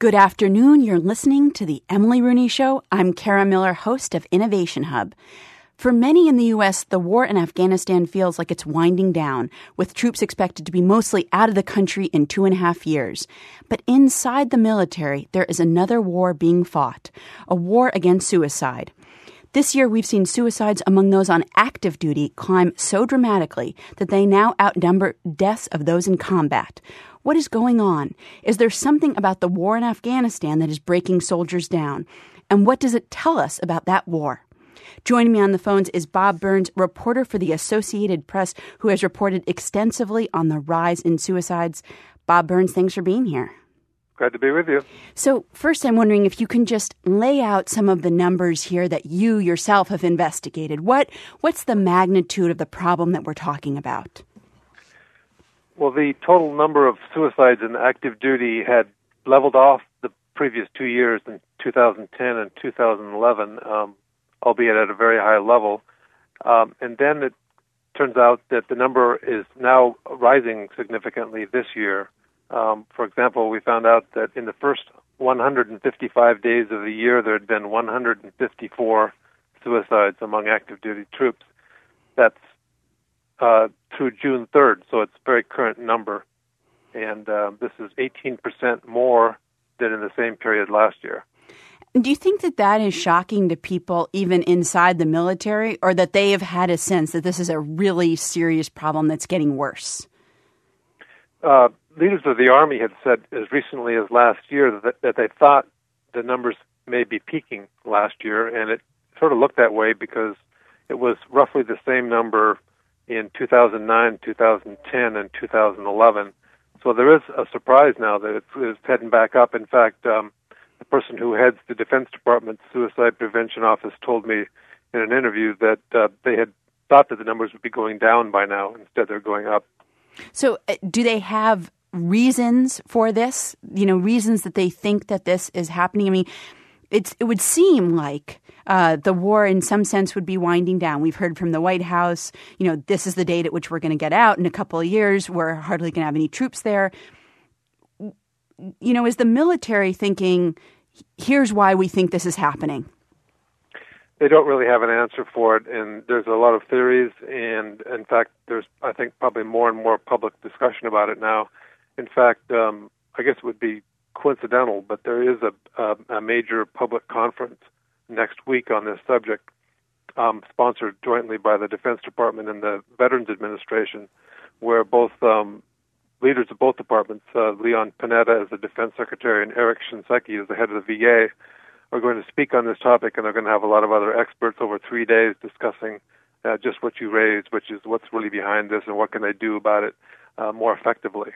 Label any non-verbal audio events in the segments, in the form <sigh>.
Good afternoon. You're listening to The Emily Rooney Show. I'm Kara Miller, host of Innovation Hub. For many in the U.S., the war in Afghanistan feels like it's winding down, with troops expected to be mostly out of the country in two and a half years. But inside the military, there is another war being fought a war against suicide. This year, we've seen suicides among those on active duty climb so dramatically that they now outnumber deaths of those in combat. What is going on? Is there something about the war in Afghanistan that is breaking soldiers down? And what does it tell us about that war? Joining me on the phones is Bob Burns, reporter for the Associated Press, who has reported extensively on the rise in suicides. Bob Burns, thanks for being here. Glad to be with you. So, first, I'm wondering if you can just lay out some of the numbers here that you yourself have investigated. What what's the magnitude of the problem that we're talking about? Well, the total number of suicides in active duty had leveled off the previous two years in 2010 and 2011, um, albeit at a very high level. Um, and then it turns out that the number is now rising significantly this year. Um, for example, we found out that in the first 155 days of the year, there had been 154 suicides among active duty troops. That's uh, through June 3rd, so it's a very current number. And uh, this is 18% more than in the same period last year. Do you think that that is shocking to people even inside the military, or that they have had a sense that this is a really serious problem that's getting worse? Uh, leaders of the Army had said as recently as last year that, that they thought the numbers may be peaking last year, and it sort of looked that way because it was roughly the same number in 2009, 2010, and 2011. So there is a surprise now that it's, it's heading back up. In fact, um, the person who heads the Defense Department's Suicide Prevention Office told me in an interview that uh, they had thought that the numbers would be going down by now. Instead, they're going up. So, uh, do they have reasons for this? You know, reasons that they think that this is happening? I mean, it's, it would seem like uh, the war, in some sense, would be winding down. We've heard from the White House, you know, this is the date at which we're going to get out in a couple of years. We're hardly going to have any troops there. You know, is the military thinking, here's why we think this is happening? They don't really have an answer for it, and there's a lot of theories, and in fact, there's I think probably more and more public discussion about it now. In fact, um, I guess it would be coincidental, but there is a, a, a major public conference next week on this subject, um, sponsored jointly by the Defense Department and the Veterans Administration, where both um, leaders of both departments, uh, Leon Panetta as the Defense Secretary and Eric Shinseki as the head of the VA, are going to speak on this topic, and they're going to have a lot of other experts over three days discussing uh, just what you raised, which is what's really behind this and what can they do about it uh, more effectively.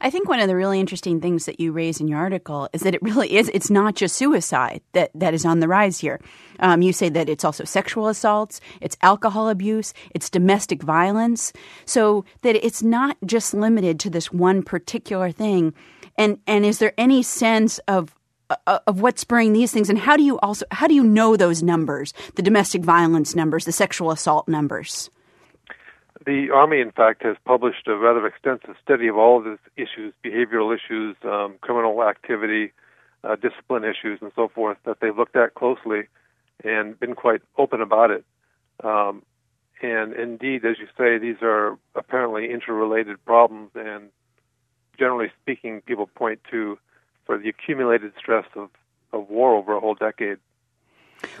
I think one of the really interesting things that you raise in your article is that it really is, it's not just suicide that, that is on the rise here. Um, you say that it's also sexual assaults, it's alcohol abuse, it's domestic violence. So that it's not just limited to this one particular thing. And, and is there any sense of, uh, of what's spurring these things and how do you also how do you know those numbers the domestic violence numbers the sexual assault numbers the Army, in fact, has published a rather extensive study of all of these issues behavioral issues, um, criminal activity, uh, discipline issues, and so forth that they've looked at closely and been quite open about it. Um, and indeed, as you say, these are apparently interrelated problems, and generally speaking, people point to for the accumulated stress of, of war over a whole decade.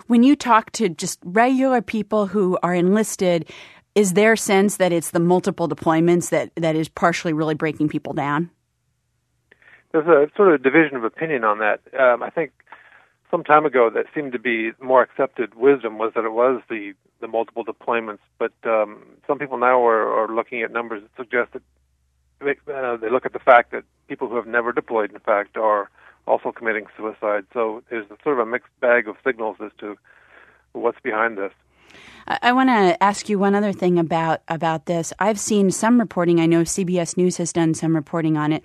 When you talk to just regular people who are enlisted, is there sense that it's the multiple deployments that, that is partially really breaking people down? There's a sort of division of opinion on that. Um, I think some time ago that seemed to be more accepted wisdom was that it was the, the multiple deployments, but um, some people now are, are looking at numbers that suggest that uh, they look at the fact that people who have never deployed, in fact, are also committing suicide. So there's sort of a mixed bag of signals as to what's behind this. I want to ask you one other thing about about this. I've seen some reporting. I know CBS News has done some reporting on it.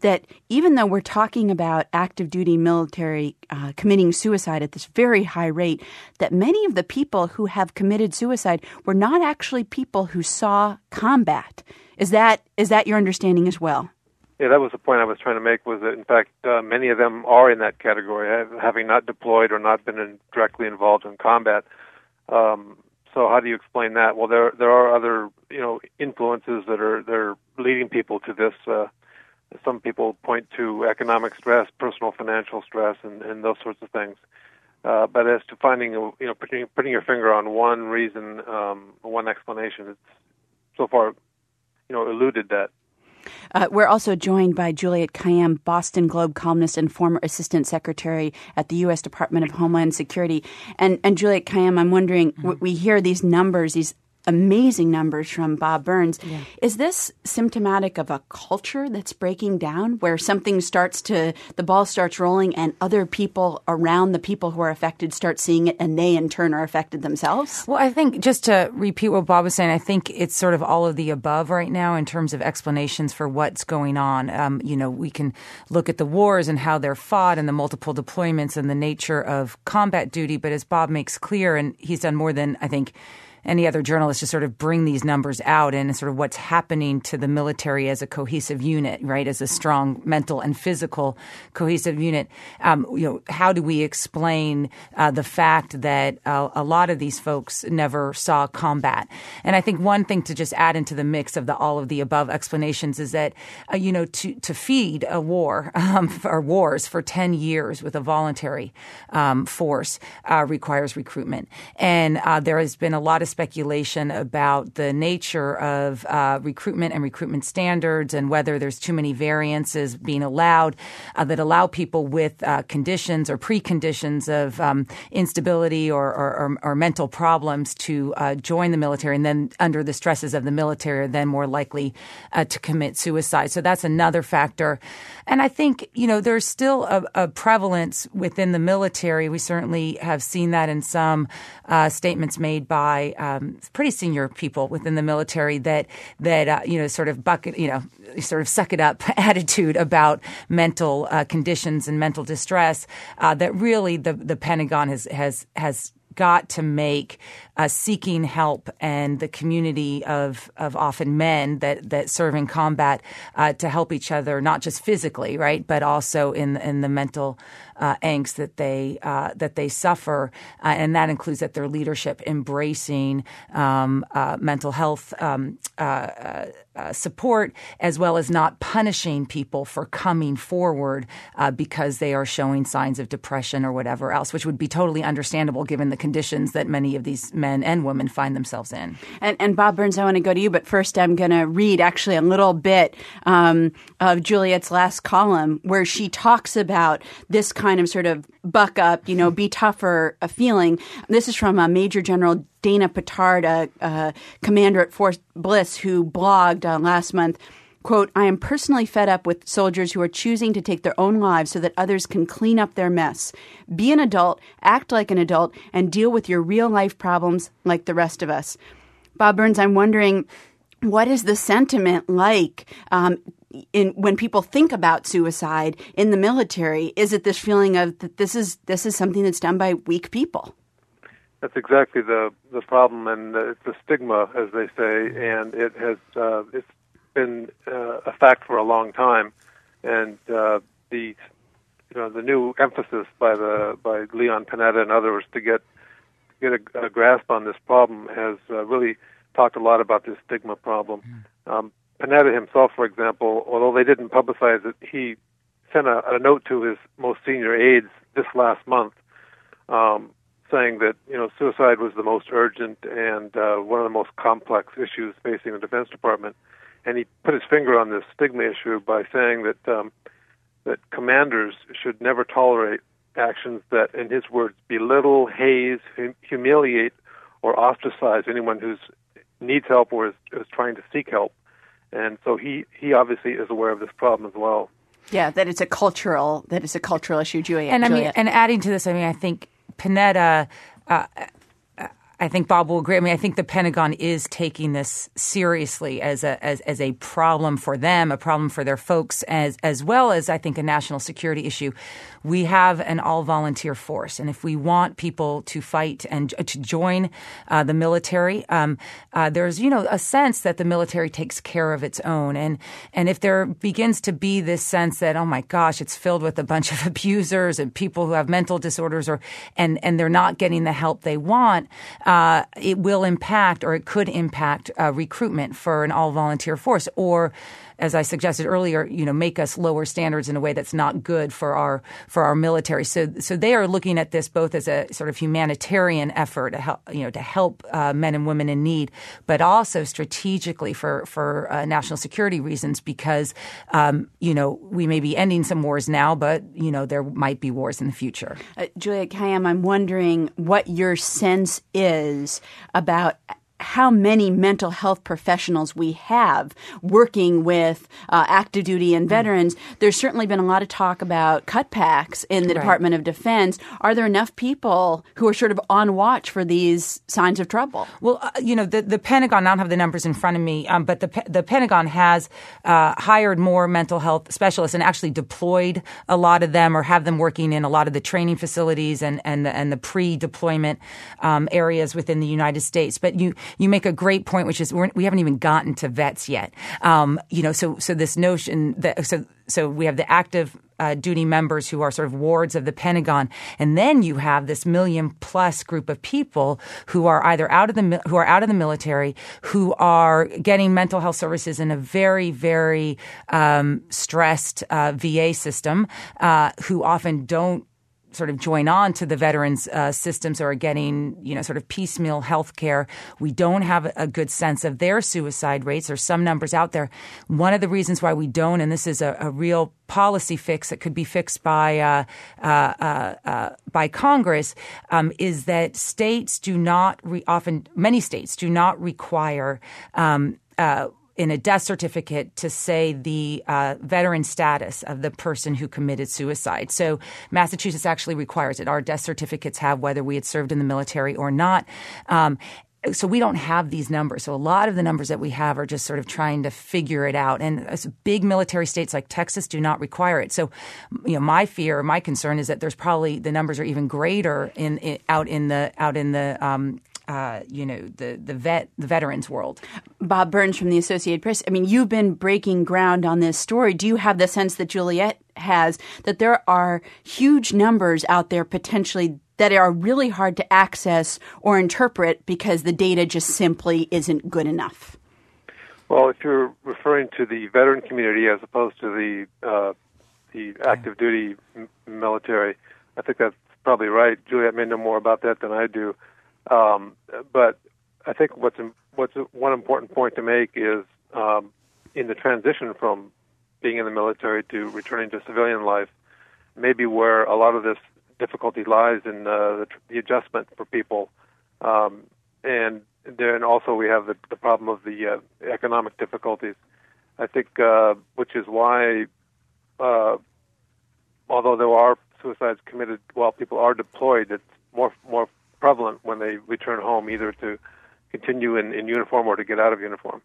That even though we're talking about active duty military uh, committing suicide at this very high rate, that many of the people who have committed suicide were not actually people who saw combat. Is that is that your understanding as well? Yeah, that was the point I was trying to make. Was that in fact uh, many of them are in that category, having not deployed or not been in, directly involved in combat. Um, so how do you explain that? Well, there there are other you know influences that are they're leading people to this. Uh, some people point to economic stress, personal financial stress, and, and those sorts of things. Uh, but as to finding, you know, putting, putting your finger on one reason, um, one explanation, it's so far, you know, eluded that. Uh, we're also joined by Juliette Kayyem, Boston Globe columnist and former assistant secretary at the U.S. Department of Homeland Security. And, and Juliette Kayyem, I'm wondering, mm-hmm. we hear these numbers, these amazing numbers from Bob Burns. Yeah. Is this symptomatic of a culture that's breaking down where something starts to, the ball starts rolling and other people around the people who are affected start seeing it and they in turn are affected themselves? Well, I think just to repeat what Bob was saying, I think it's sort of all of the above right now in terms of explanations for what's going on. Um, you know, we can look at the wars and how they're fought and the multiple deployments and the nature of combat duty. But as Bob makes clear, and he's done more than, I think, any other journalist to sort of bring these numbers out and sort of what's happening to the military as a cohesive unit, right? As a strong mental and physical cohesive unit. Um, you know, how do we explain uh, the fact that uh, a lot of these folks never saw combat? And I think one thing to just add into the mix of the all of the above explanations is that uh, you know to to feed a war <laughs> um, or wars for ten years with a voluntary um, force uh, requires recruitment, and uh, there has been a lot of speculation about the nature of uh, recruitment and recruitment standards and whether there's too many variances being allowed uh, that allow people with uh, conditions or preconditions of um, instability or, or, or, mental problems to uh, join the military and then under the stresses of the military are then more likely uh, to commit suicide. So that's another factor. And I think, you know, there's still a, a prevalence within the military. We certainly have seen that in some uh, statements made by um, pretty senior people within the military that that uh, you know sort of bucket you know sort of suck it up <laughs> attitude about mental uh, conditions and mental distress uh, that really the the Pentagon has has has got to make uh, seeking help and the community of, of often men that, that serve in combat uh, to help each other, not just physically, right, but also in in the mental uh, angst that they uh, that they suffer, uh, and that includes that their leadership embracing um, uh, mental health. Um, uh, support as well as not punishing people for coming forward uh, because they are showing signs of depression or whatever else, which would be totally understandable given the conditions that many of these men and women find themselves in. And, and Bob Burns, I want to go to you, but first I'm going to read actually a little bit um, of Juliette's last column where she talks about this kind of sort of buck up, you know, be tougher a feeling. This is from uh, Major General Dana Pittard, a, a commander at Fort Bliss, who blogged uh, last month. Quote, I am personally fed up with soldiers who are choosing to take their own lives so that others can clean up their mess. Be an adult, act like an adult, and deal with your real life problems like the rest of us. Bob Burns, I'm wondering what is the sentiment like um, in when people think about suicide in the military? Is it this feeling of that this is this is something that's done by weak people? That's exactly the the problem, and it's a stigma, as they say, and it has uh, it's been uh, a fact for a long time, and uh, the you know the new emphasis by the by Leon Panetta and others to get get a, a grasp on this problem has uh, really talked a lot about this stigma problem. Mm. Um, Panetta himself, for example, although they didn't publicize it, he sent a, a note to his most senior aides this last month um, saying that you know suicide was the most urgent and uh, one of the most complex issues facing the Defense Department, and he put his finger on this stigma issue by saying that um, that commanders should never tolerate actions that, in his words, belittle, haze, hum- humiliate, or ostracize anyone who needs help or is, is trying to seek help. And so he, he obviously is aware of this problem as well. Yeah, that it's a cultural that it's a cultural issue, Julia. And I mean, and adding to this, I mean, I think Panetta. Uh, I think Bob will agree. I mean, I think the Pentagon is taking this seriously as a as, as a problem for them, a problem for their folks, as as well as I think a national security issue. We have an all volunteer force, and if we want people to fight and to join uh, the military, um, uh, there's you know a sense that the military takes care of its own, and and if there begins to be this sense that oh my gosh, it's filled with a bunch of <laughs> abusers and people who have mental disorders, or and and they're not getting the help they want uh, it will impact or it could impact uh, recruitment for an all volunteer force or as I suggested earlier, you know, make us lower standards in a way that's not good for our for our military. So, so they are looking at this both as a sort of humanitarian effort to help, you know, to help uh, men and women in need, but also strategically for for uh, national security reasons because, um, you know, we may be ending some wars now, but you know, there might be wars in the future. Uh, Juliette Kayyem, I'm wondering what your sense is about how many mental health professionals we have working with uh, active duty and veterans. Mm. There's certainly been a lot of talk about cutbacks in the right. Department of Defense. Are there enough people who are sort of on watch for these signs of trouble? Well, uh, you know, the, the Pentagon, I don't have the numbers in front of me, um, but the, the Pentagon has uh, hired more mental health specialists and actually deployed a lot of them or have them working in a lot of the training facilities and, and the, and the pre-deployment um, areas within the United States. But you you make a great point, which is we're, we have not even gotten to vets yet. Um, you know, so so this notion that so so we have the active uh, duty members who are sort of wards of the Pentagon, and then you have this million plus group of people who are either out of the who are out of the military, who are getting mental health services in a very very um, stressed uh, VA system, uh, who often don't sort of join on to the veterans uh, systems or are getting, you know, sort of piecemeal health care. We don't have a good sense of their suicide rates. There's some numbers out there. One of the reasons why we don't, and this is a, a real policy fix that could be fixed by uh, uh, uh, uh by Congress, um, is that states do not re- often many states do not require. Um, uh, in a death certificate to say the uh, veteran status of the person who committed suicide. So Massachusetts actually requires it. Our death certificates have whether we had served in the military or not. Um, so we don't have these numbers. So a lot of the numbers that we have are just sort of trying to figure it out. And big military states like Texas do not require it. So, you know, my fear, my concern is that there's probably the numbers are even greater in, in out in the out in the um, uh, you know the the vet the veterans world. Bob Burns from the Associated Press. I mean, you've been breaking ground on this story. Do you have the sense that Juliette has that there are huge numbers out there potentially that are really hard to access or interpret because the data just simply isn't good enough? Well, if you're referring to the veteran community as opposed to the uh, the active duty military, I think that's probably right. Juliette may know more about that than I do. Um, but I think what's what's one important point to make is um, in the transition from being in the military to returning to civilian life, maybe where a lot of this difficulty lies in uh, the, the adjustment for people, um, and then also we have the, the problem of the uh, economic difficulties. I think, uh, which is why, uh, although there are suicides committed while people are deployed, it's more more prevalent when they return home, either to continue in, in uniform or to get out of uniform.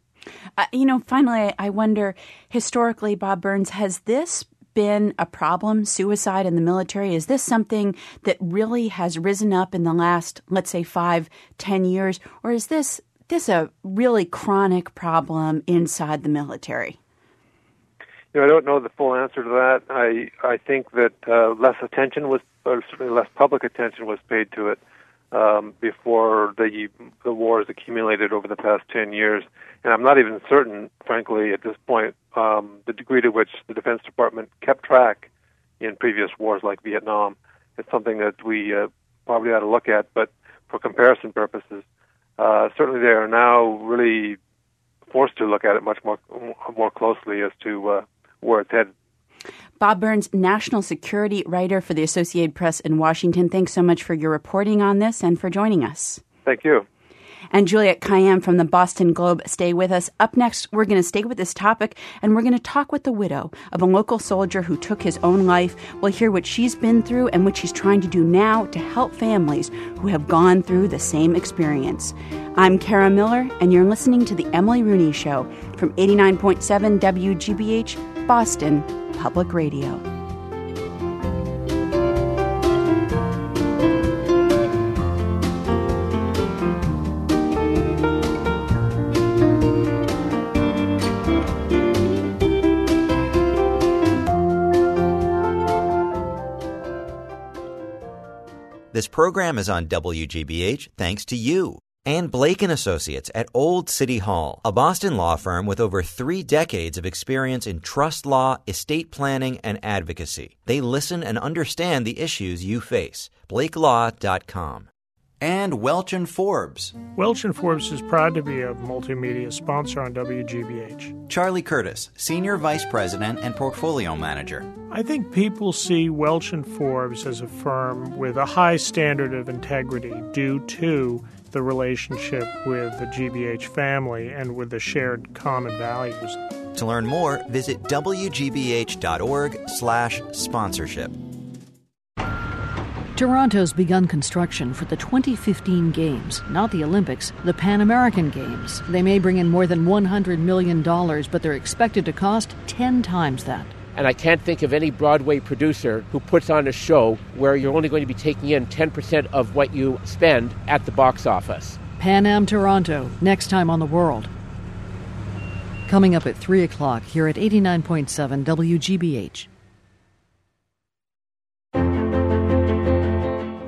Uh, you know, finally, I wonder historically, Bob Burns, has this been a problem, suicide in the military? Is this something that really has risen up in the last, let's say, five, ten years? Or is this this a really chronic problem inside the military? You know, I don't know the full answer to that. I I think that uh, less attention was, or certainly less public attention was paid to it um, before the the wars accumulated over the past ten years, and I'm not even certain, frankly, at this point, um, the degree to which the Defense Department kept track in previous wars like Vietnam. It's something that we uh, probably ought to look at, but for comparison purposes, uh, certainly they are now really forced to look at it much more more closely as to uh, where it's headed. Bob Burns, national security writer for the Associated Press in Washington. Thanks so much for your reporting on this and for joining us. Thank you. and Juliette Kayyem from the Boston Globe stay with us. Up next, we're going to stay with this topic and we're going to talk with the widow of a local soldier who took his own life. We'll hear what she's been through and what she's trying to do now to help families who have gone through the same experience. I'm Kara Miller, and you're listening to The Emily Rooney Show from 89.7 WGBH, Boston Public Radio. This program is on WGBH thanks to you. And Blake and Associates at Old City Hall, a Boston law firm with over 3 decades of experience in trust law, estate planning, and advocacy. They listen and understand the issues you face. blakelaw.com and Welch and Forbes. Welch and Forbes is proud to be a multimedia sponsor on WGBH. Charlie Curtis, Senior Vice President and Portfolio Manager. I think people see Welch and Forbes as a firm with a high standard of integrity due to the relationship with the GBH family and with the shared common values. To learn more, visit wgbh.org/sponsorship. Toronto's begun construction for the 2015 Games, not the Olympics, the Pan American Games. They may bring in more than $100 million, but they're expected to cost 10 times that. And I can't think of any Broadway producer who puts on a show where you're only going to be taking in 10% of what you spend at the box office. Pan Am Toronto, next time on the world. Coming up at 3 o'clock here at 89.7 WGBH.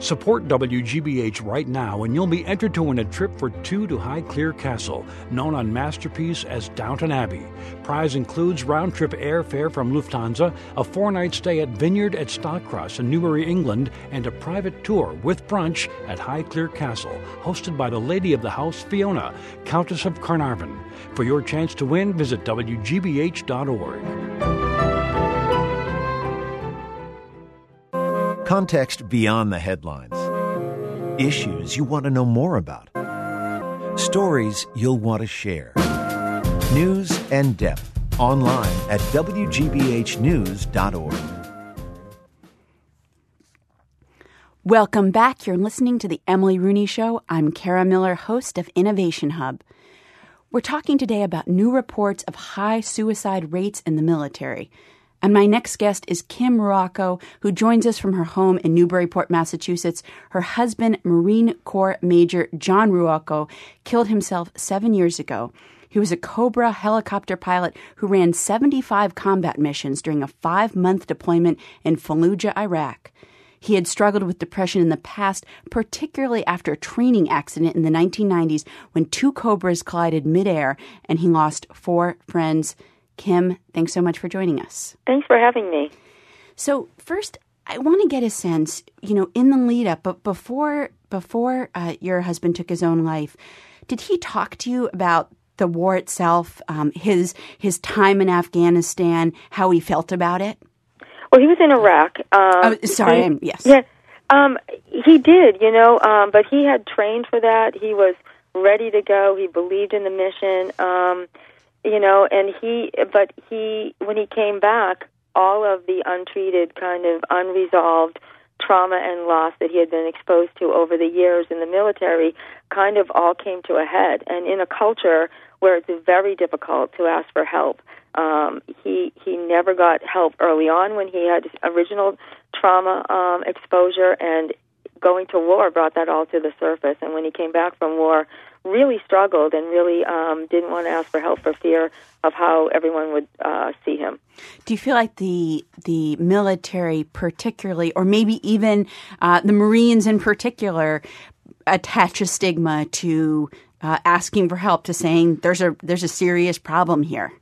Support WGBH right now, and you'll be entered to win a trip for two to Highclere Castle, known on Masterpiece as Downton Abbey. Prize includes round trip airfare from Lufthansa, a four night stay at Vineyard at Stockcross in Newbury, England, and a private tour with brunch at Highclere Castle, hosted by the Lady of the House, Fiona, Countess of Carnarvon. For your chance to win, visit WGBH.org. Context beyond the headlines. Issues you want to know more about. Stories you'll want to share. News and depth online at WGBHnews.org. Welcome back. You're listening to The Emily Rooney Show. I'm Kara Miller, host of Innovation Hub. We're talking today about new reports of high suicide rates in the military. And my next guest is Kim Ruocco, who joins us from her home in Newburyport, Massachusetts. Her husband, Marine Corps Major John Ruocco, killed himself seven years ago. He was a Cobra helicopter pilot who ran 75 combat missions during a five month deployment in Fallujah, Iraq. He had struggled with depression in the past, particularly after a training accident in the 1990s when two Cobras collided midair and he lost four friends Kim, thanks so much for joining us. Thanks for having me. So, first, I want to get a sense, you know, in the lead up, but before before uh, your husband took his own life, did he talk to you about the war itself, um, his his time in Afghanistan, how he felt about it? Well, he was in Iraq. Um, oh, sorry, he, yes. Yeah, um, he did, you know, um, but he had trained for that. He was ready to go. He believed in the mission. Um, you know, and he, but he, when he came back, all of the untreated, kind of unresolved trauma and loss that he had been exposed to over the years in the military kind of all came to a head. And in a culture where it's very difficult to ask for help, um, he he never got help early on when he had original trauma um, exposure, and going to war brought that all to the surface. And when he came back from war, really struggled and really um, didn't want to ask for help for fear of how everyone would uh, see him. Do you feel like the the military, particularly, or maybe even uh, the Marines in particular, attach a stigma to uh, asking for help, to saying there's a there's a serious problem here?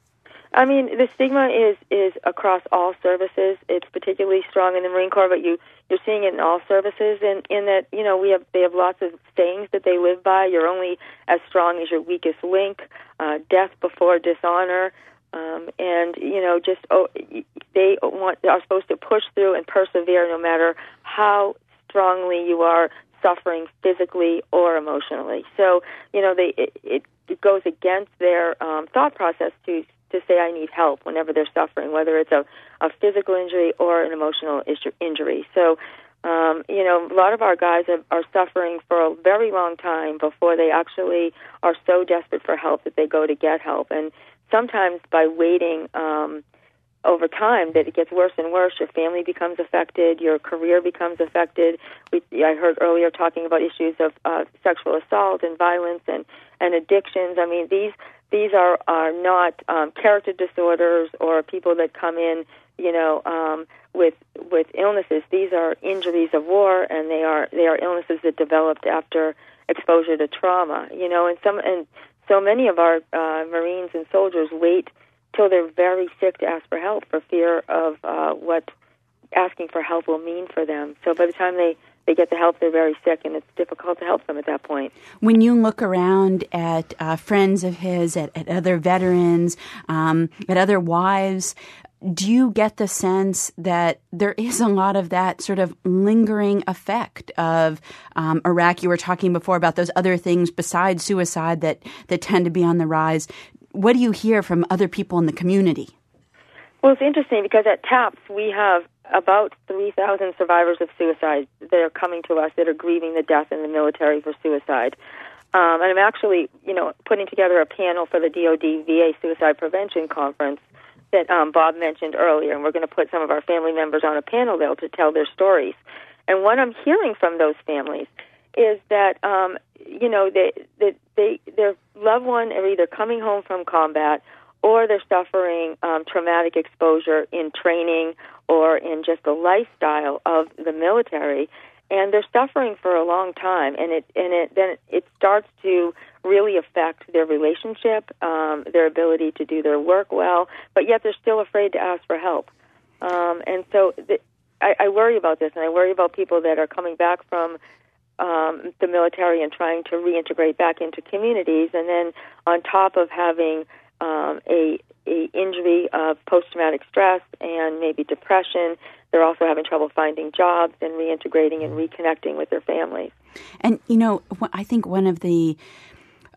I mean, the stigma is is across all services. It's particularly strong in the Marine Corps, but you you're seeing it in all services. And in that, you know, we have they have lots of sayings that they live by. You're only as strong as your weakest link. Uh, death before dishonor. Um, and you know, just oh, they want are supposed to push through and persevere no matter how strongly you are suffering physically or emotionally. So you know they it, it, goes against their um, thought process to to say I need help whenever they're suffering, whether it's a, a physical injury or an emotional injury. So um, you know, a lot of our guys are, are suffering for a very long time before they actually are so desperate for help that they go to get help. And sometimes by waiting um, over time, that it gets worse and worse. Your family becomes affected. Your career becomes affected. We, I heard earlier talking about issues of uh, sexual assault and violence and, and addictions. I mean, these these are are not um, character disorders or people that come in, you know. Um, with with illnesses. These are injuries of war, and they are they are illnesses that developed after exposure to trauma. You know, and some and so many of our uh, Marines and soldiers wait till they're very sick to ask for help for fear of uh, what asking for help will mean for them. So by the time they they get the help, they're very sick, and it's difficult to help them at that point. When you look around at uh, friends of his, at, at other veterans, um, at other wives, do you get the sense that there is a lot of that sort of lingering effect of um, Iraq? You were talking before about those other things besides suicide that, that tend to be on the rise. What do you hear from other people in the community? Well, it's interesting because at TAPS we have about 3,000 survivors of suicide that are coming to us that are grieving the death in the military for suicide. Um, and I'm actually, you know, putting together a panel for the DoD VA Suicide Prevention Conference that um, Bob mentioned earlier, and we're going to put some of our family members on a panel there to tell their stories. And what I'm hearing from those families is that um, you know they, that they their loved one are either coming home from combat or they're suffering um, traumatic exposure in training or in just the lifestyle of the military, and they're suffering for a long time, and it and it then it starts to really affect their relationship, um, their ability to do their work well, but yet they're still afraid to ask for help. Um, and so th- I, I worry about this, and I worry about people that are coming back from um, the military and trying to reintegrate back into communities, and then on top of having um, a, a injury of post traumatic stress and maybe depression, they're also having trouble finding jobs and reintegrating and reconnecting with their families. And you know, I think one of the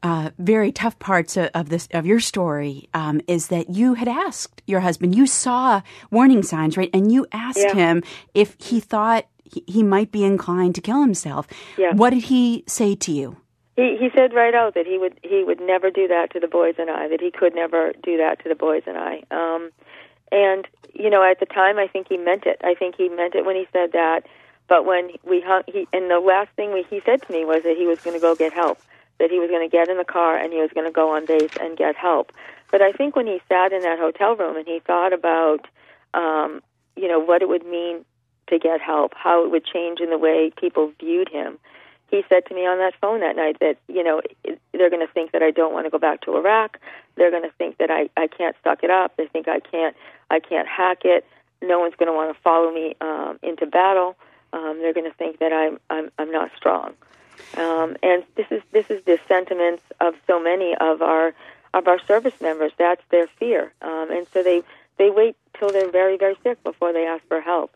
uh, very tough parts of, of, this of your story um, is that you had asked your husband. You saw warning signs, right? And you asked yeah. him if he thought he, he, might be inclined to kill himself. Yeah. What did he say to you? He he said right out that he would he would never do that to the boys and I. That he could never do that to the boys and I. Um, and you know, at the time, I think he meant it. I think he meant it when he said that. But when we hung, he and the last thing we, he said to me was that he was going to go get help that he was going to get in the car and he was going to go on base and get help. But I think when he sat in that hotel room and he thought about, um, you know, what it would mean to get help, how it would change in the way people viewed him, he said to me on that phone that night that you know they're going to think that I don't want to go back to Iraq. They're going to think that I I can't suck it up. They think I can't I can't hack it. No one's going to want to follow me um, into battle. Um, they're going to think that I'm I'm I'm not strong. Um, and this is this is the sentiments of so many of our of our service members. That's their fear, um, and so they they wait till they're very very sick before they ask for help.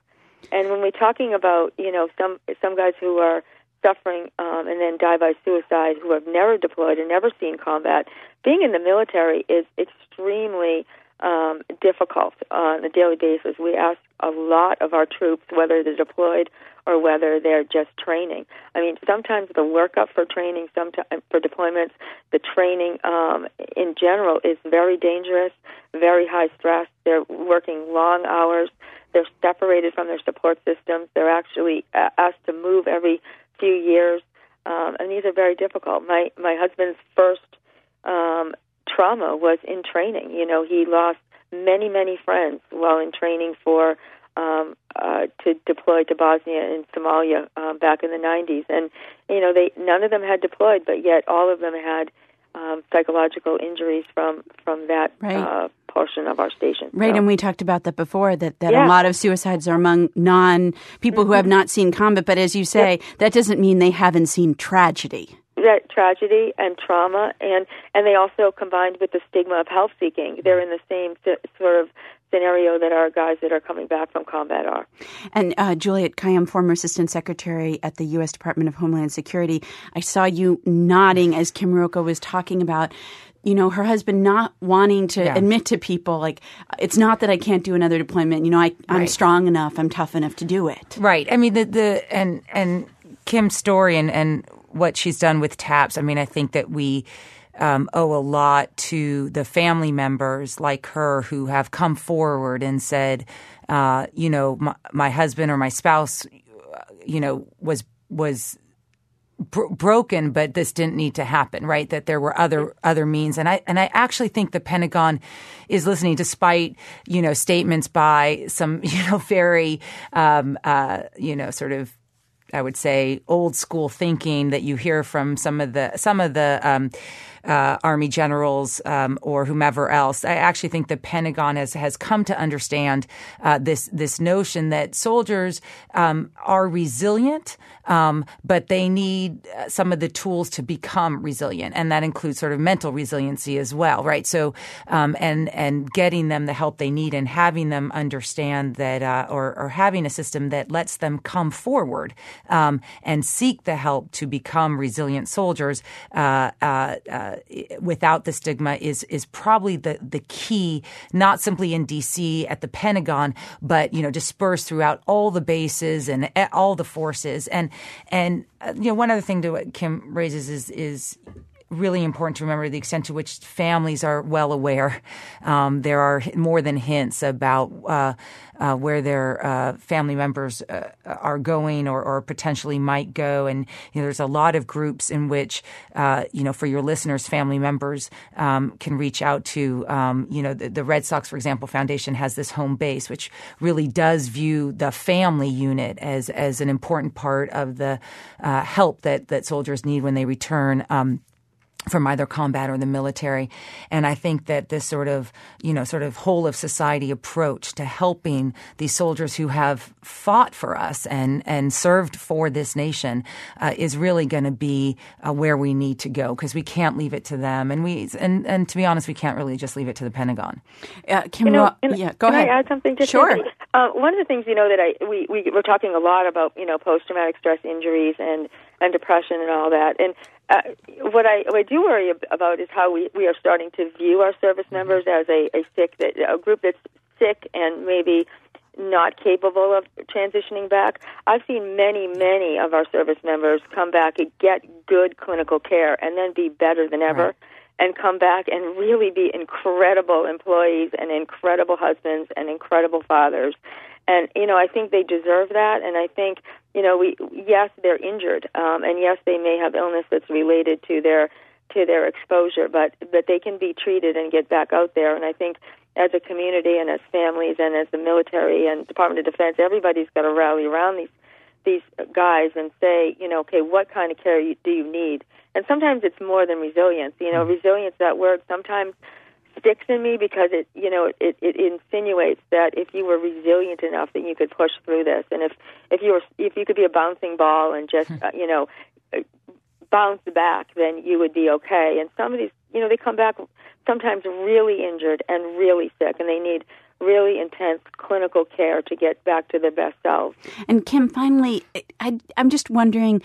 And when we're talking about you know some some guys who are suffering um, and then die by suicide who have never deployed and never seen combat, being in the military is extremely um, difficult on a daily basis. We ask a lot of our troops, whether they're deployed or whether they're just training. I mean, sometimes the workup for training, sometimes for deployments, the training um, in general is very dangerous, very high stress. They're working long hours. They're separated from their support systems. They're actually asked to move every few years, um, and these are very difficult. My my husband's first um, trauma was in training. You know, he lost many, many friends while in training for um, uh, to deploy to Bosnia and Somalia um, back in the 90s, and you know, they none of them had deployed, but yet all of them had um, psychological injuries from from that right. uh, portion of our station. Right, so. and we talked about that before. That that yeah. a lot of suicides are among non people mm-hmm. who have not seen combat. But as you say, yep. that doesn't mean they haven't seen tragedy that tragedy and trauma and and they also combined with the stigma of health seeking they're in the same sort of scenario that our guys that are coming back from combat are. And uh, Juliette Kayyem, former Assistant Secretary at the U.S. Department of Homeland Security, I saw you nodding as Kim Ruocco was talking about you know, her husband not wanting to yeah. admit to people like it's not that I can't do another deployment. You know, I I'm right. strong enough, I'm tough enough to do it. Right. I mean, the the and and Kim's story and and what she's done with TAPS. I mean, I think that we um, owe a lot to the family members like her who have come forward and said, uh, you know, my, my, husband or my spouse, you know, was was bro- broken, but this didn't need to happen, right? That there were other other means, and I and I actually think the Pentagon is listening, despite you know statements by some <laughs> you know very um, uh, you know sort of I would say old school thinking that you hear from some of the some of the um, uh, army generals um, or whomever else. I actually think the Pentagon has has come to understand uh, this this notion that soldiers um, are resilient, um, but they need uh, some of the tools to become resilient, and that includes sort of mental resiliency as well, right? So, um, and and getting them the help they need and having them understand that, uh, or or having a system that lets them come forward um, and seek the help to become resilient soldiers uh, uh, uh, without the stigma is is probably the the key, not simply in D.C. at the Pentagon, but you know dispersed throughout all the bases and all the forces. And and uh, you know one other thing to what Kim raises is is really important to remember the extent to which families are well aware. Um, there are more than hints about uh, uh, where their uh, family members uh, are going or, or, potentially might go, and you know, there's a lot of groups in which uh, you know for your listeners, family members um, can reach out to. Um, you know, the, the, Red Sox, for example, Foundation has this home base, which really does view the family unit as as an important part of the uh, help that that soldiers need when they return. Um, from either combat or the military. And I think that this sort of, you know, sort of whole of society approach to helping these soldiers who have fought for us and, and served for this nation uh, is really going to be uh, where we need to go because we can't leave it to them. And we, and, and to be honest, we can't really just leave it to the Pentagon. Uh, Kim, you know, yeah, go can ahead. I add something to Sure. Uh, one of the things, you know, that I, we, we, we're talking a lot about, you know, post-traumatic stress injuries and, and depression and all that. And uh, what I what I do worry about is how we, we are starting to view our service mm-hmm. members as a, a sick that a group that's sick and maybe not capable of transitioning back. I've seen many, many of our service members come back and get good clinical care and then be better than ever. Right. And come back and really be incredible employees and incredible husbands and incredible fathers. And, you know, I think they deserve that. And I think you know, we yes, they're injured, um, and yes, they may have illness that's related to their to their exposure, but but they can be treated and get back out there. And I think as a community and as families and as the military and Department of Defense, everybody's got to rally around these these guys and say, you know, okay, what kind of care do you need? And sometimes it's more than resilience. You know, mm-hmm. resilience that word sometimes sticks in me because it you know it, it insinuates that if you were resilient enough that you could push through this. And if if you were if you could be a bouncing ball and just hmm. uh, you know bounce back then you would be okay. And some of these you know they come back sometimes really injured and really sick and they need really intense clinical care to get back to their best selves. And kim finally I, i'm just wondering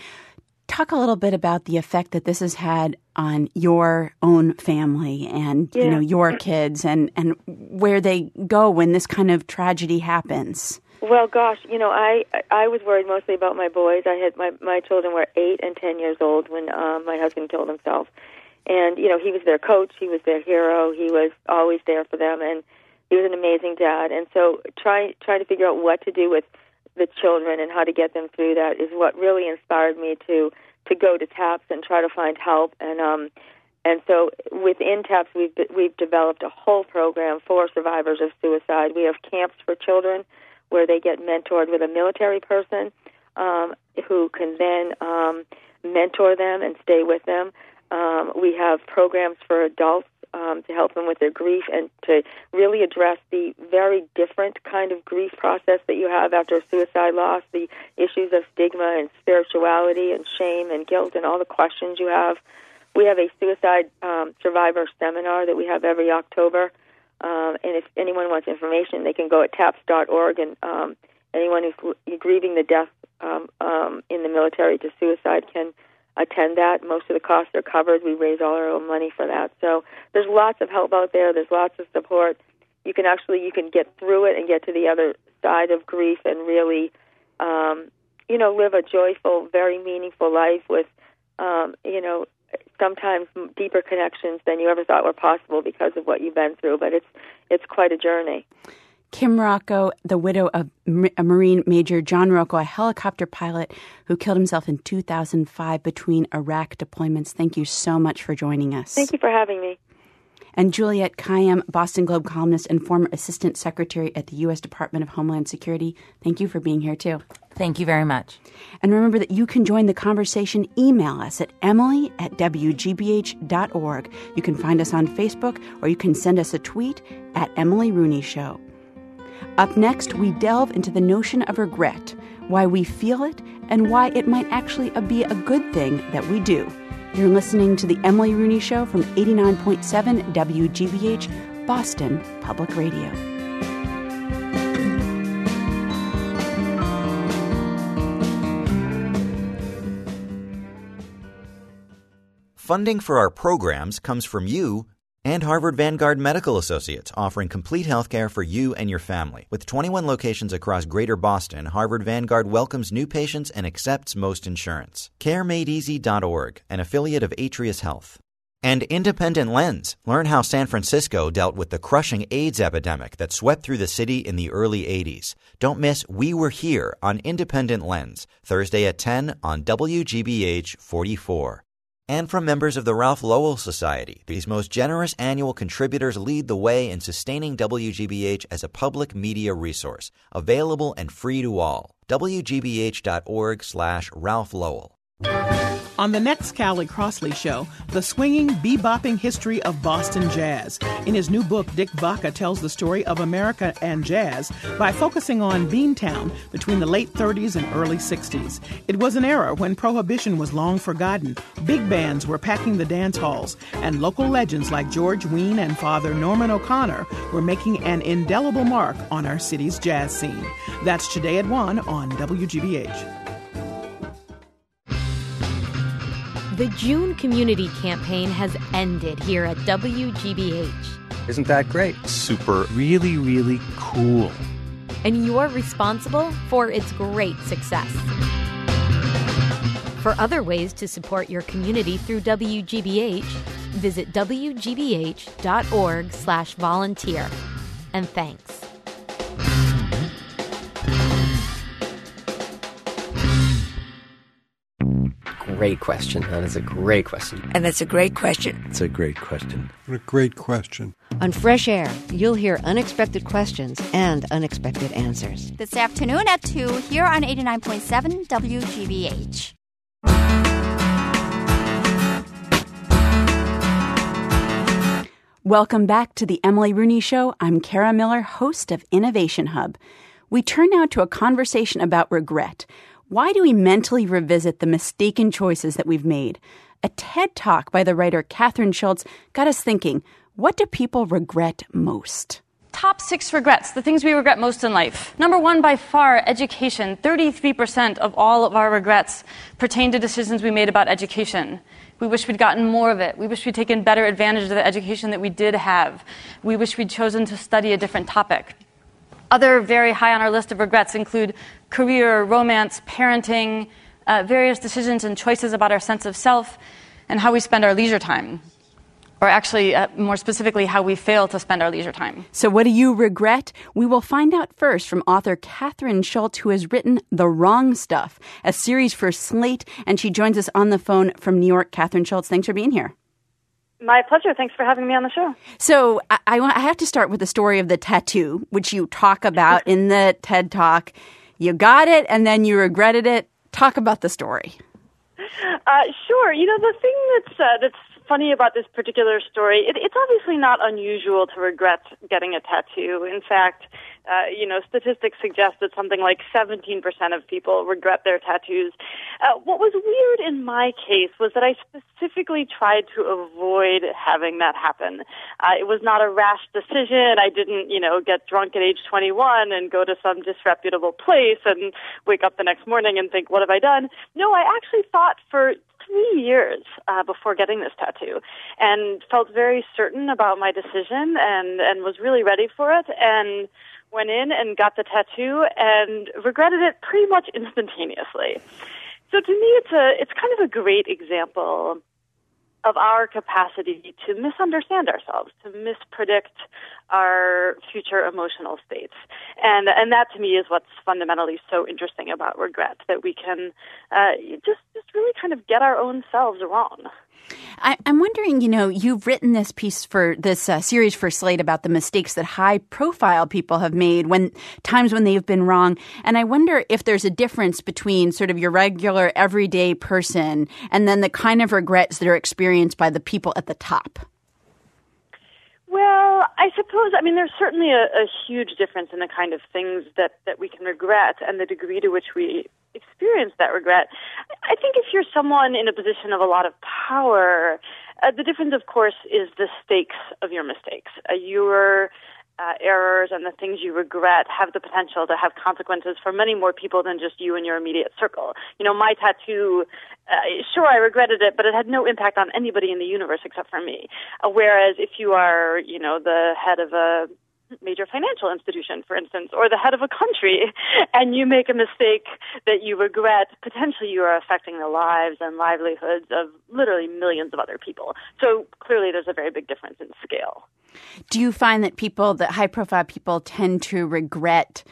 talk a little bit about the effect that this has had on your own family and yeah. you know your kids and and where they go when this kind of tragedy happens? Well gosh you know i i was worried mostly about my boys. I had my my children were 8 and 10 years old when um my husband killed himself. And you know he was their coach he was their hero he was always there for them and he was an amazing dad. And so trying trying to figure out what to do with the children and how to get them through that is what really inspired me to to go to TAPS and try to find help and um and so within TAPS we've we've developed a whole program for survivors of suicide. We have camps for children where they get mentored with a military person um, who can then um, mentor them and stay with them. Um, we have programs for adults um, to help them with their grief and to really address the very different kind of grief process that you have after a suicide loss, the issues of stigma and spirituality and shame and guilt and all the questions you have. We have a suicide um, survivor seminar that we have every October Um, and if anyone wants information, they can go at taps.org. And um, anyone who's grieving the death um, um, in the military to suicide can attend that. Most of the costs are covered. We raise all our own money for that. So there's lots of help out there. There's lots of support. You can actually you can get through it and get to the other side of grief and really, um, you know, live a joyful, very meaningful life with, um, you know, sometimes deeper connections than you ever thought were possible because of what you've been through. But it's it's quite a journey. Kim Ruocco, the widow of Marine Major John Ruocco, a helicopter pilot who killed himself in 2005 between Iraq deployments. Thank you so much for joining us. Thank you for having me. And Juliette Kayyem, Boston Globe columnist and former Assistant Secretary at the U.S. Department of Homeland Security. Thank you for being here, too. Thank you very much. And remember that you can join the conversation. Email us at emily at wgbh.org. You can find us on Facebook or you can send us a tweet at Emily Rooney Show. Up next, we delve into the notion of regret, why we feel it, and why it might actually be a good thing that we do. You're listening to The Emily Rooney Show from 89.7 WGBH, Boston Public Radio. Funding for our programs comes from you and Harvard Vanguard Medical Associates, offering complete health care for you and your family. With 21 locations across greater Boston, Harvard Vanguard welcomes new patients and accepts most insurance. CareMadeEasy.org, an affiliate of Atrius Health. And Independent Lens. Learn how San Francisco dealt with the crushing AIDS epidemic that swept through the city in the early 80s. Don't miss We Were Here on Independent Lens, Thursday at 10 on WGBH 44 and from members of the Ralph Lowell Society. These most generous annual contributors lead the way in sustaining WGBH as a public media resource, available and free to all. WGBH.org slash Ralph Lowell. On the next Callie Crossley show, the swinging, bebopping history of Boston jazz. In his new book, Dick Vacca tells the story of America and jazz by focusing on Beantown between the late 30s and early 60s. It was an era when prohibition was long forgotten, big bands were packing the dance halls, and local legends like George Wein and Father Norman O'Connor were making an indelible mark on our city's jazz scene. That's today at 1 on WGBH. The June Community Campaign has ended here at WGBH. Isn't that great? Super, really, really cool. And you're responsible for its great success. For other ways to support your community through WGBH, visit wgbh.org/volunteer. And thanks. Great question. That is a great question. And that's a great question. It's a great question. What a great question. On Fresh Air, you'll hear unexpected questions and unexpected answers. This afternoon at 2 here on 89.7 WGBH. Welcome back to the Emily Rooney Show. I'm Kara Miller, host of Innovation Hub. We turn now to a conversation about regret why do we mentally revisit the mistaken choices that we've made? A TED talk by the writer Kathryn Schulz got us thinking what do people regret most? Top six regrets, the things we regret most in life. Number one, by far, education. 33% of all of our regrets pertain to decisions we made about education. We wish we'd gotten more of it. We wish we'd taken better advantage of the education that we did have. We wish we'd chosen to study a different topic. Other very high on our list of regrets include career, romance, parenting, uh, various decisions and choices about our sense of self, and how we spend our leisure time. Or actually, uh, more specifically, how we fail to spend our leisure time. So, what do you regret? We will find out first from author Kathryn Schulz, who has written The Wrong Stuff, a series for Slate, and she joins us on the phone from New York. Kathryn Schulz, thanks for being here. My pleasure. Thanks for having me on the show. So I, I have to start with the story of the tattoo, which you talk about <laughs> in the TED Talk. You got it, and then you regretted it. Talk about the story. Uh, sure. You know the thing that's uh, that's funny about this particular story, it, it's obviously not unusual to regret getting a tattoo. In fact, uh, you know, statistics suggest that something like 17% of people regret their tattoos. Uh, what was weird in my case was that I specifically tried to avoid having that happen. Uh, it was not a rash decision. I didn't, you know, get drunk at age 21 and go to some disreputable place and wake up the next morning and think, what have I done? No, I actually thought for three years uh, before getting this tattoo and felt very certain about my decision and, and was really ready for it. And went in and got the tattoo and regretted it pretty much instantaneously. So to me, it's a it's kind of a great example of our capacity to misunderstand ourselves, to mispredict our future emotional states, and and that to me is what's fundamentally so interesting about regret that we can uh, just just really kind of get our own selves wrong. I, am wondering, you know, you've written this piece for this uh, series for Slate about the mistakes that high profile people have made when times when they've been wrong. And I wonder if there's a difference between sort of your regular everyday person and then the kind of regrets that are experienced by the people at the top. Well, I suppose, I mean, there's certainly a, a huge difference in the kind of things that, that we can regret and the degree to which we experience that regret. I think if you're someone in a position of a lot of power, uh, the difference, of course, is the stakes of your mistakes. Uh, your uh, errors and the things you regret have the potential to have consequences for many more people than just you and your immediate circle. You know, my tattoo, uh, sure, I regretted it, but it had no impact on anybody in the universe except for me. Uh, whereas if you are, you know, the head of a major financial institution, for instance, or the head of a country, <laughs> and you make a mistake that you regret, potentially you are affecting the lives and livelihoods of literally millions of other people. So clearly there's a very big difference in scale. Do you find that people, that high profile people, tend to regret?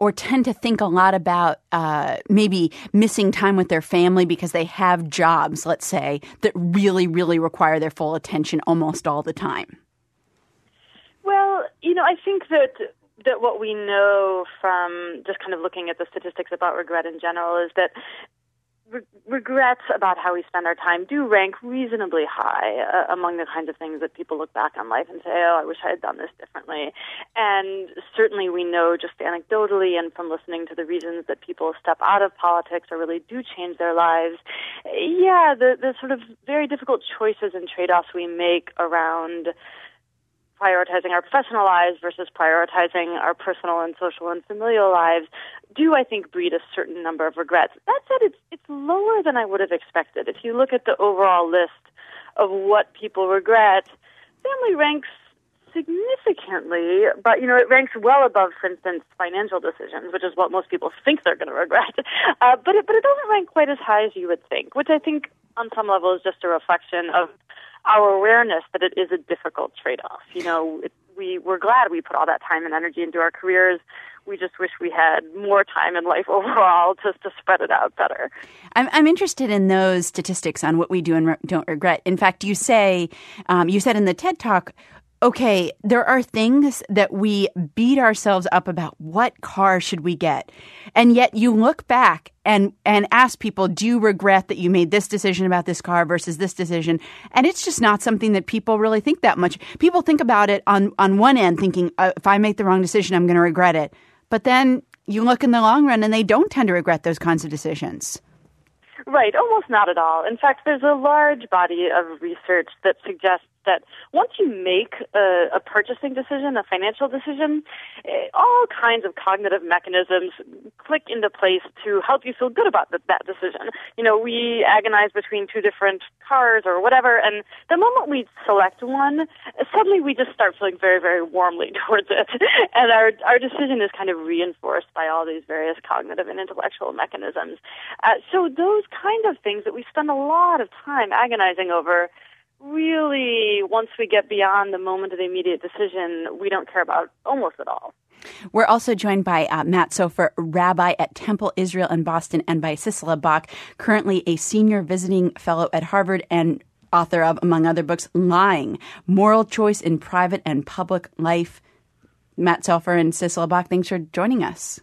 or tend to think a lot about uh, maybe missing time with their family because they have jobs, let's say, that really, really require their full attention almost all the time? Well, you know, I think that that what we know from just kind of looking at the statistics about regret in general is that re- regrets about how we spend our time do rank reasonably high uh, among the kinds of things that people look back on life and say, "Oh, I wish I had done this differently." And certainly, we know just anecdotally and from listening to the reasons that people step out of politics or really do change their lives. Yeah, the the sort of very difficult choices and trade-offs we make around prioritizing our professional lives versus prioritizing our personal and social and familial lives do I think breed a certain number of regrets. That said, it's it's lower than I would have expected. If you look at the overall list of what people regret, family ranks significantly, but you know it ranks well above, for instance, financial decisions, which is what most people think they're going to regret. <laughs> Uh, but it, but it doesn't rank quite as high as you would think, which I think on some level is just a reflection of our awareness that it is a difficult trade-off. You know, it, we we're glad we put all that time and energy into our careers. We just wish we had more time in life <laughs> overall just to spread it out better. I'm, I'm interested in those statistics on what we do and re- don't regret. In fact, you say, um, you said in the TED Talk, okay, there are things that we beat ourselves up about. What car should we get? And yet you look back and, and ask people, do you regret that you made this decision about this car versus this decision? And it's just not something that people really think that much. People think about it on, on one end, thinking, uh, if I make the wrong decision, I'm going to regret it. But then you look in the long run and they don't tend to regret those kinds of decisions. Right, almost not at all. In fact, there's a large body of research that suggests that once you make a, a purchasing decision, a financial decision, eh, all kinds of cognitive mechanisms click into place to help you feel good about the, that decision. You know, we agonize between two different cars or whatever, and the moment we select one, suddenly we just start feeling very, very warmly <laughs> towards it, and our our decision is kind of reinforced by all these various cognitive and intellectual mechanisms. Uh, so those kind of things that we spend a lot of time agonizing over really, once we get beyond the moment of the immediate decision, we don't care about almost at all. We're also joined by uh, Matt Soffer, rabbi at Temple Israel in Boston, and by Sissela Bok, currently a senior visiting fellow at Harvard and author of, among other books, Lying Moral Choice in Private and Public Life. Matt Soffer and Sissela Bok, thanks for joining us.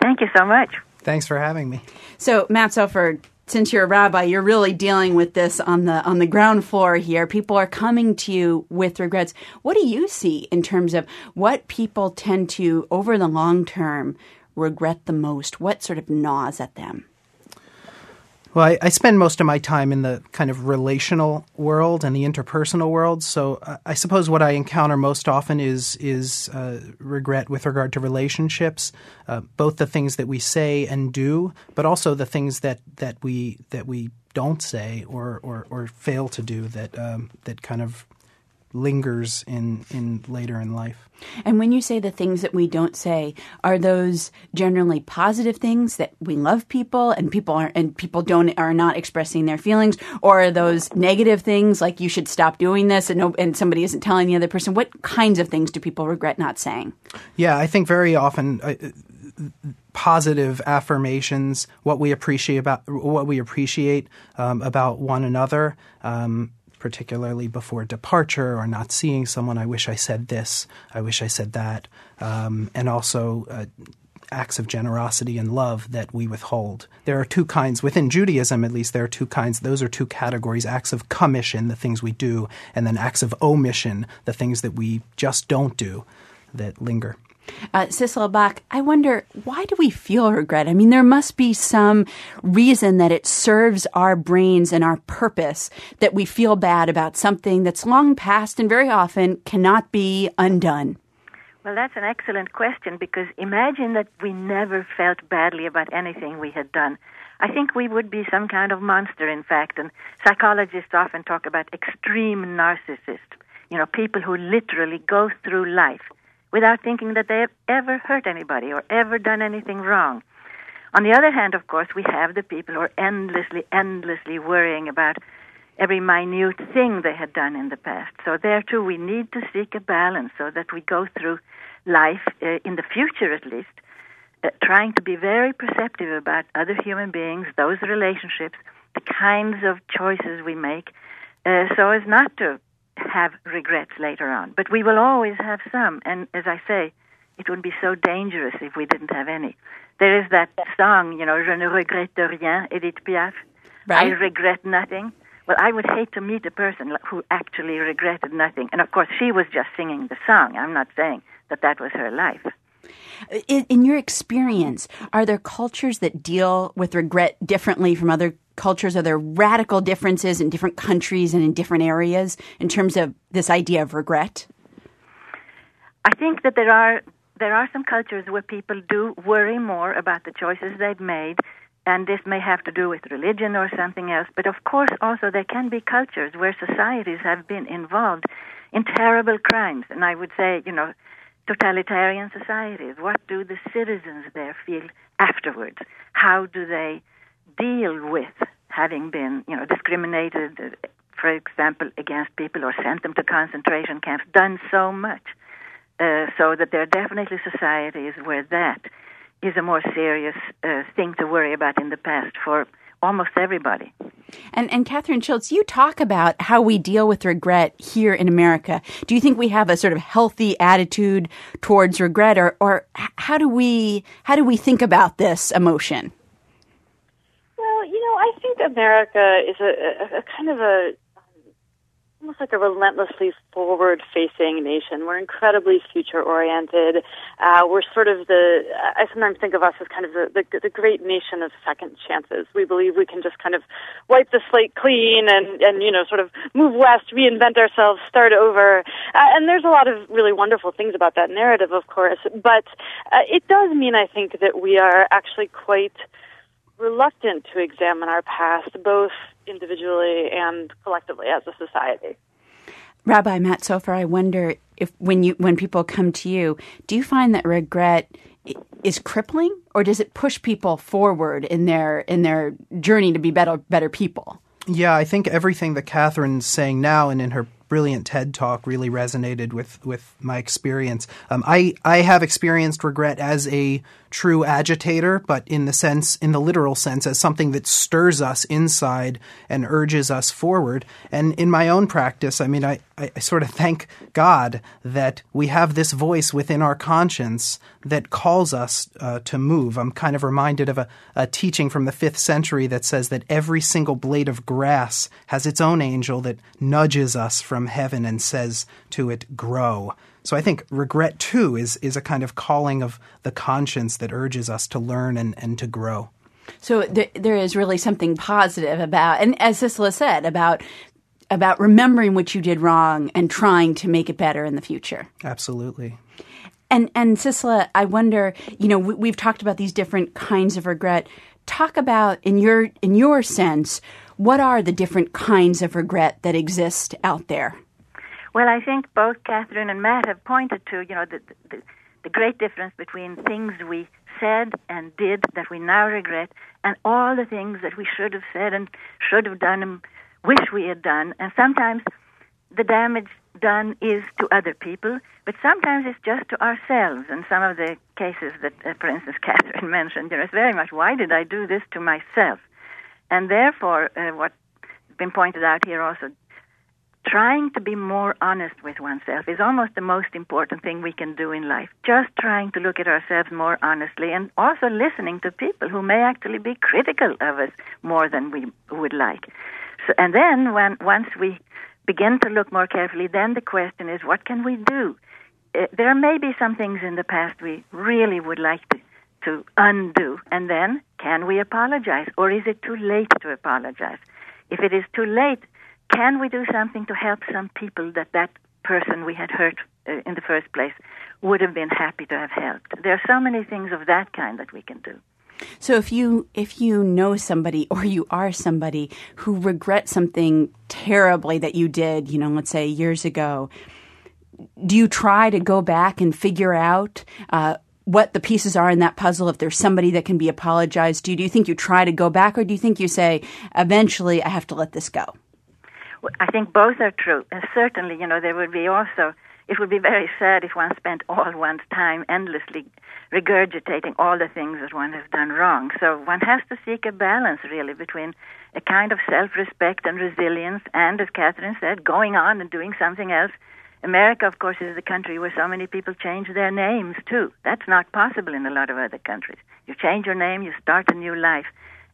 Thank you so much. Thanks for having me. So, Matt Soffer, since you're a rabbi, you're really dealing with this on the on the ground floor here. People are coming to you with regrets. What do you see in terms of what people tend to over the long term regret the most? What sort of gnaws at them? Well, I, I, spend most of my time in the kind of relational world and the interpersonal world. So uh, I suppose what I encounter most often is is uh, regret with regard to relationships, uh, both the things that we say and do, but also the things that, that we that we don't say or, or, or fail to do that um, that kind of lingers in, in later in life. And when you say the things that we don't say, are those generally positive things that we love people and people are and people don't are not expressing their feelings, or are those negative things like you should stop doing this and no, and somebody isn't telling the other person? What kinds of things do people regret not saying? Yeah, I think very often. Uh, positive affirmations, what we appreciate about what we appreciate um, about one another, um, particularly before departure or not seeing someone. I wish I said this. I wish I said that. Um, and also uh, acts of generosity and love that we withhold. There are two kinds, within Judaism at least, there are two kinds. Those are two categories acts of commission, the things we do, and then acts of omission, the things that we just don't do that linger. Uh, Bok, I wonder why do we feel regret? I mean, there must be some reason that it serves our brains and our purpose that we feel bad about something that's long past and very often cannot be undone. Well, that's an excellent question because imagine that we never felt badly about anything we had done. I think we would be some kind of monster, in fact, and psychologists often talk about extreme narcissists. You know, people who literally go through life without thinking that they have ever hurt anybody or ever done anything wrong. On the other hand, of course, we have the people who are endlessly, endlessly worrying about every minute thing they had done in the past. So there too, we need to seek a balance so that we go through life, uh, in the future at least, uh, trying to be very perceptive about other human beings, those relationships, the kinds of choices we make, uh, so as not to have regrets later on. But we will always have some. And as I say, it would be so dangerous if we didn't have any. There is that song, you know, Je ne regrette rien, Edith Piaf. Right. I regret nothing. Well, I would hate to meet a person who actually regretted nothing. And of course, she was just singing the song. I'm not saying that that was her life. In, in, your experience, are there cultures that deal with regret differently from other cultures? Are there radical differences in different countries and in different areas in terms of this idea of regret? I think that there are there are some cultures where people do worry more about the choices they've made, and this may have to do with religion or something else. But of course, also there can be cultures where societies have been involved in terrible crimes, and I would say, you know, totalitarian societies. What do the citizens there feel afterwards? How do they deal with having been, you know, discriminated, for example, against people or sent them to concentration camps, done so much, uh, so that there are definitely societies where that is a more serious uh, thing to worry about in the past for almost everybody. And and Kathryn Schulz, you talk about how we deal with regret here in America. Do you think we have a sort of healthy attitude towards regret, or or how do we how do we think about this emotion? I think America is a, a, a kind of a almost like a relentlessly forward facing nation. We're incredibly future oriented. Uh, we're sort of the, I sometimes think of us as kind of the, the, the great nation of second chances. We believe we can just kind of wipe the slate clean and, and you know, sort of move west, reinvent ourselves, start over. Uh, and there's a lot of really wonderful things about that narrative, of course. But uh, it does mean, I think, that we are actually quite reluctant to examine our past, both individually and collectively as a society. Rabbi Matt Soffer, I wonder if when you when people come to you, do you find that regret is crippling, or does it push people forward in their in their journey to be better better people? Yeah, I think everything that Catherine's saying now and in her brilliant TED talk really resonated with with my experience. Um, I I have experienced regret as a true agitator, but in the sense, in the literal sense, as something that stirs us inside and urges us forward. And in my own practice, I mean, I, I, sort of thank God that we have this voice within our conscience that calls us uh, to move. I'm kind of reminded of a, a teaching from the fifth century that says that every single blade of grass has its own angel that nudges us from heaven and says to it, grow. So I think regret too is is a kind of calling of the conscience that urges us to learn and, and to grow. So th- there is really something positive about, and as Sissela said, about about remembering what you did wrong and trying to make it better in the future. Absolutely. And and Sissela, I wonder, you know, we, have talked about these different kinds of regret. Talk about in your in your sense, what are the different kinds of regret that exist out there? Well, I think both Catherine and Matt have pointed to, you know, the, the, the great difference between things we said and did that we now regret and all the things that we should have said and should have done and wish we had done. And sometimes the damage done is to other people, but sometimes it's just to ourselves. And some of the cases that, uh, for instance, <laughs> Catherine mentioned, you know, it's very much, why did I do this to myself? And therefore, uh, what's been pointed out here also, trying to be more honest with oneself is almost the most important thing we can do in life. Just trying to look at ourselves more honestly and also listening to people who may actually be critical of us more than we would like. So, and then when once we begin to look more carefully, then the question is, what can we do? Uh, there may be some things in the past we really would like to, to undo, and then can we apologize, or is it too late to apologize? If it is too late, can we do something to help some people that that person we had hurt uh, in the first place would have been happy to have helped? There are so many things of that kind that we can do. So if you if you know somebody <laughs> or you are somebody who regrets something terribly that you did, you know, let's say years ago, do you try to go back and figure out uh, what the pieces are in that puzzle? If there's somebody that can be apologized to, do you think you try to go back, or do you think you say eventually I have to let this go? I think both are true. And certainly, you know, there would be also, it would be very sad if one spent all one's time endlessly regurgitating all the things that one has done wrong. So one has to seek a balance, really, between a kind of self respect and resilience, and, as Catherine said, going on and doing something else. America, of course, is the country where so many people change their names, too. That's not possible in a lot of other countries. You change your name, you start a new life.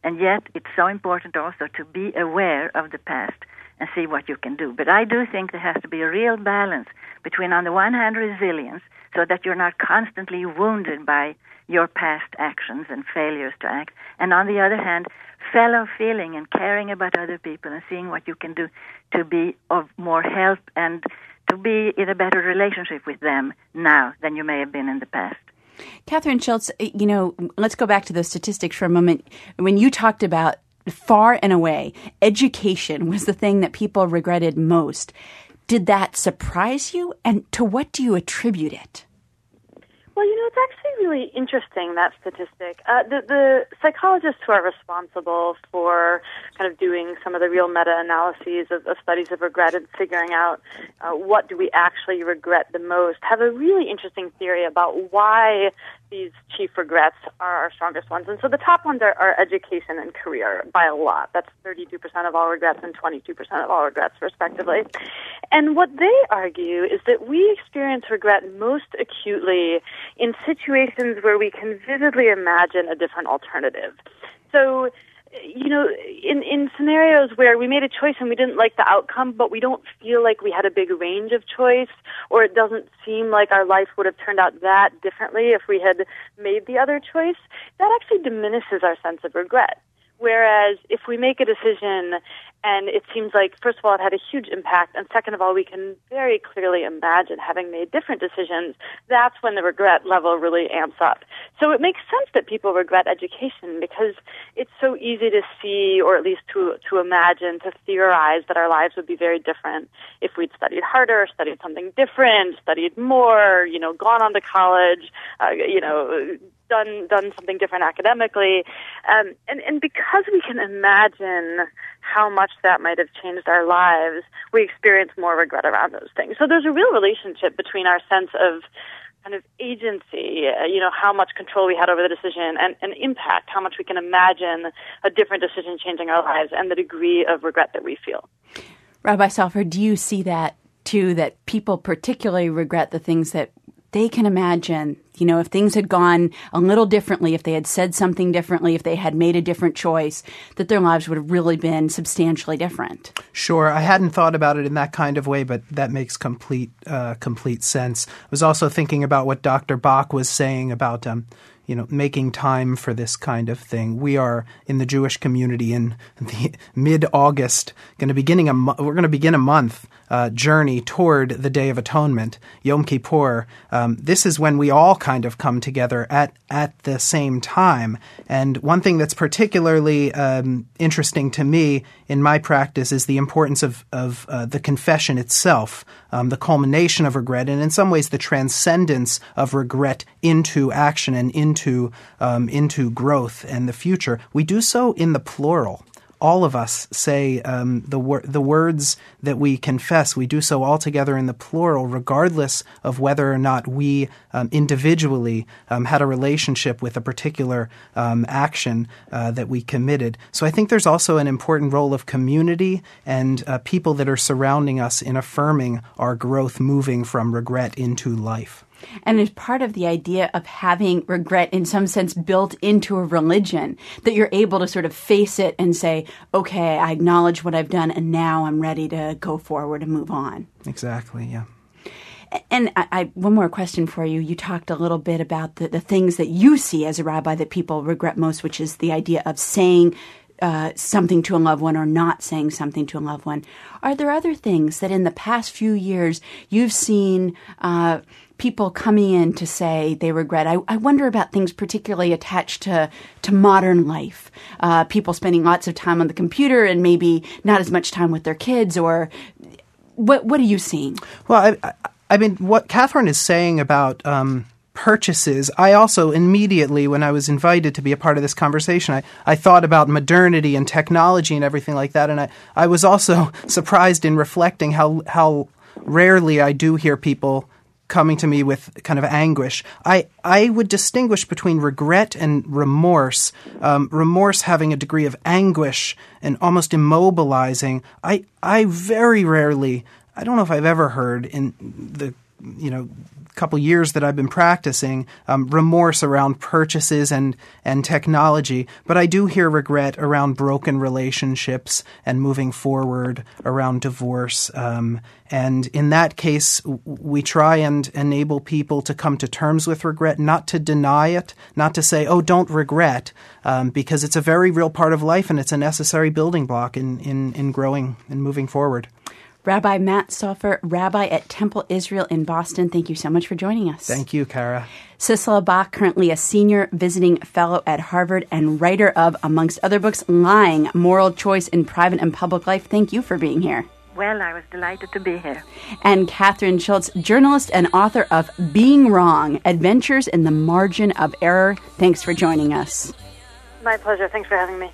And yet, it's so important also to be aware of the past and see what you can do. But I do think there has to be a real balance between, on the one hand, resilience, so that you're not constantly wounded by your past actions and failures to act, and on the other hand, fellow feeling and caring about other people and seeing what you can do to be of more help and to be in a better relationship with them now than you may have been in the past. Catherine Schulz, eh, you know, let's go back to those statistics for a moment. When you talked about far and away, education was the thing that people regretted most. Did that surprise you? And to what do you attribute it? Well, you know, it's actually really interesting that statistic. Uh, the, the psychologists who are responsible for kind of doing some of the real meta-analyses of, of studies of regret and figuring out uh, what do we actually regret the most have a really interesting theory about why these chief regrets are our strongest ones. And so the top ones are, are education and career by a lot. That's 32% of all regrets and 22% of all regrets, respectively. And what they argue is that we experience regret most acutely in situations where we can vividly imagine a different alternative. So, you know, in, in scenarios where we made a choice and we didn't like the outcome, but we don't feel like we had a big range of choice, or it doesn't seem like our life would have turned out that differently if we had made the other choice, that actually diminishes our sense of regret. Whereas if we make a decision and it seems like, first of all, it had a huge impact, and second of all, we can very clearly imagine having made different decisions. That's when the regret level really amps up. So it makes sense that people regret education because it's so easy to see, or at least to to imagine, to theorize that our lives would be very different if we'd studied harder, studied something different, studied more, you know, gone on to college, uh, you know, done done something different academically, um, and and because we can imagine how much that might have changed our lives, we experience more regret around those things. So there's a real relationship between our sense of kind of agency, uh, you know, how much control we had over the decision and, and impact, how much we can imagine a different decision changing our lives and the degree of regret that we feel. Rabbi Soffer, do you see that too, that people particularly regret the things that they can imagine, you know, if things had gone a little differently, if they had said something differently, if they had made a different choice, that their lives would have really been substantially different. Sure, I hadn't thought about it in that kind of way, but that makes complete uh, complete sense. I was also thinking about what Dr. Bok was saying about. Um, you know, making time for this kind of thing. We are in the Jewish community in the <laughs> mid August, going to beginning a mo- we're going to begin a month uh, journey toward the Day of Atonement, Yom Kippur. Um, this is when we all kind of come together at at the same time. And one thing that's particularly um, interesting to me in my practice is the importance of of uh, the confession itself, um, the culmination of regret, and in some ways the transcendence of regret into action and into um, into growth and the future. We do so in the plural all of us say um, the wor- the words that we confess. We do so all together in the plural, regardless of whether or not we um, individually um, had a relationship with a particular um, action uh, that we committed. So I think there's also an important role of community and uh, people that are surrounding us in affirming our growth, moving from regret into life. And it's part of the idea of having regret in some sense built into a religion that you're able to sort of face it and say, okay, I acknowledge what I've done and now I'm ready to go forward and move on. Exactly, yeah. And I, I, one more question for you. You talked a little bit about the, the things that you see as a rabbi that people regret most, which is the idea of saying uh, something to a loved one or not saying something to a loved one. Are there other things that in the past few years you've seen uh, people coming in to say they regret? I, I, wonder about things particularly attached to, to modern life. Uh, people spending lots of time on the computer and maybe not as much time with their kids, or what, what are you seeing? Well, I, I mean, what Catherine is saying about um, purchases, I also immediately, when I was invited to be a part of this conversation, I, I thought about modernity and technology and everything like that. And I, I was also <laughs> surprised in reflecting how, how rarely I do hear people coming to me with kind of anguish. I, I would distinguish between regret and remorse. Um, remorse having a degree of anguish and almost immobilizing. I, I very rarely, I don't know if I've ever heard in the, you know, couple years that I've been practicing um, remorse around purchases and and technology, but I do hear regret around broken relationships and moving forward around divorce. Um, and in that case, we try and enable people to come to terms with regret, not to deny it, not to say, "Oh, don't regret," um, because it's a very real part of life and it's a necessary building block in in, in growing and moving forward. Rabbi Matt Soffer, Rabbi at Temple Israel in Boston. Thank you so much for joining us. Thank you, Kara. Sissela Bok, currently a senior visiting fellow at Harvard and writer of, amongst other books, Lying, Moral Choice in Private and Public Life. Thank you for being here. Well, I was delighted to be here. And Catherine Schulz, journalist and author of Being Wrong Adventures in the Margin of Error. Thanks for joining us. My pleasure. Thanks for having me.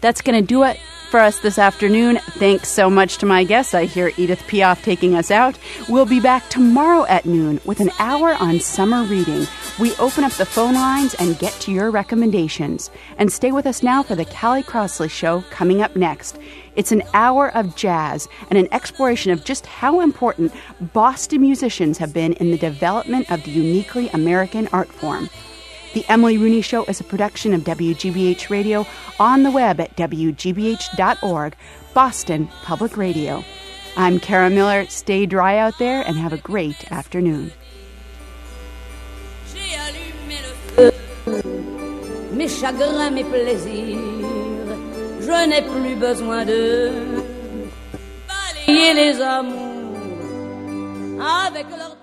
That's going to do it for us this afternoon. Thanks so much to my guests. I hear Edith Piaf taking us out. We'll be back tomorrow at noon with an hour on summer reading. We open up the phone lines and get to your recommendations. And stay with us now for the Callie Crossley Show coming up next. It's an hour of jazz and an exploration of just how important Boston musicians have been in the development of the uniquely American art form. The Emily Rooney Show is a production of WGBH Radio on the web at WGBH.org, Boston Public Radio. I'm Kara Miller. Stay dry out there and have a great afternoon. Mes chagrins, mes plaisirs, je n'ai plus besoin de balayer les amours avec leur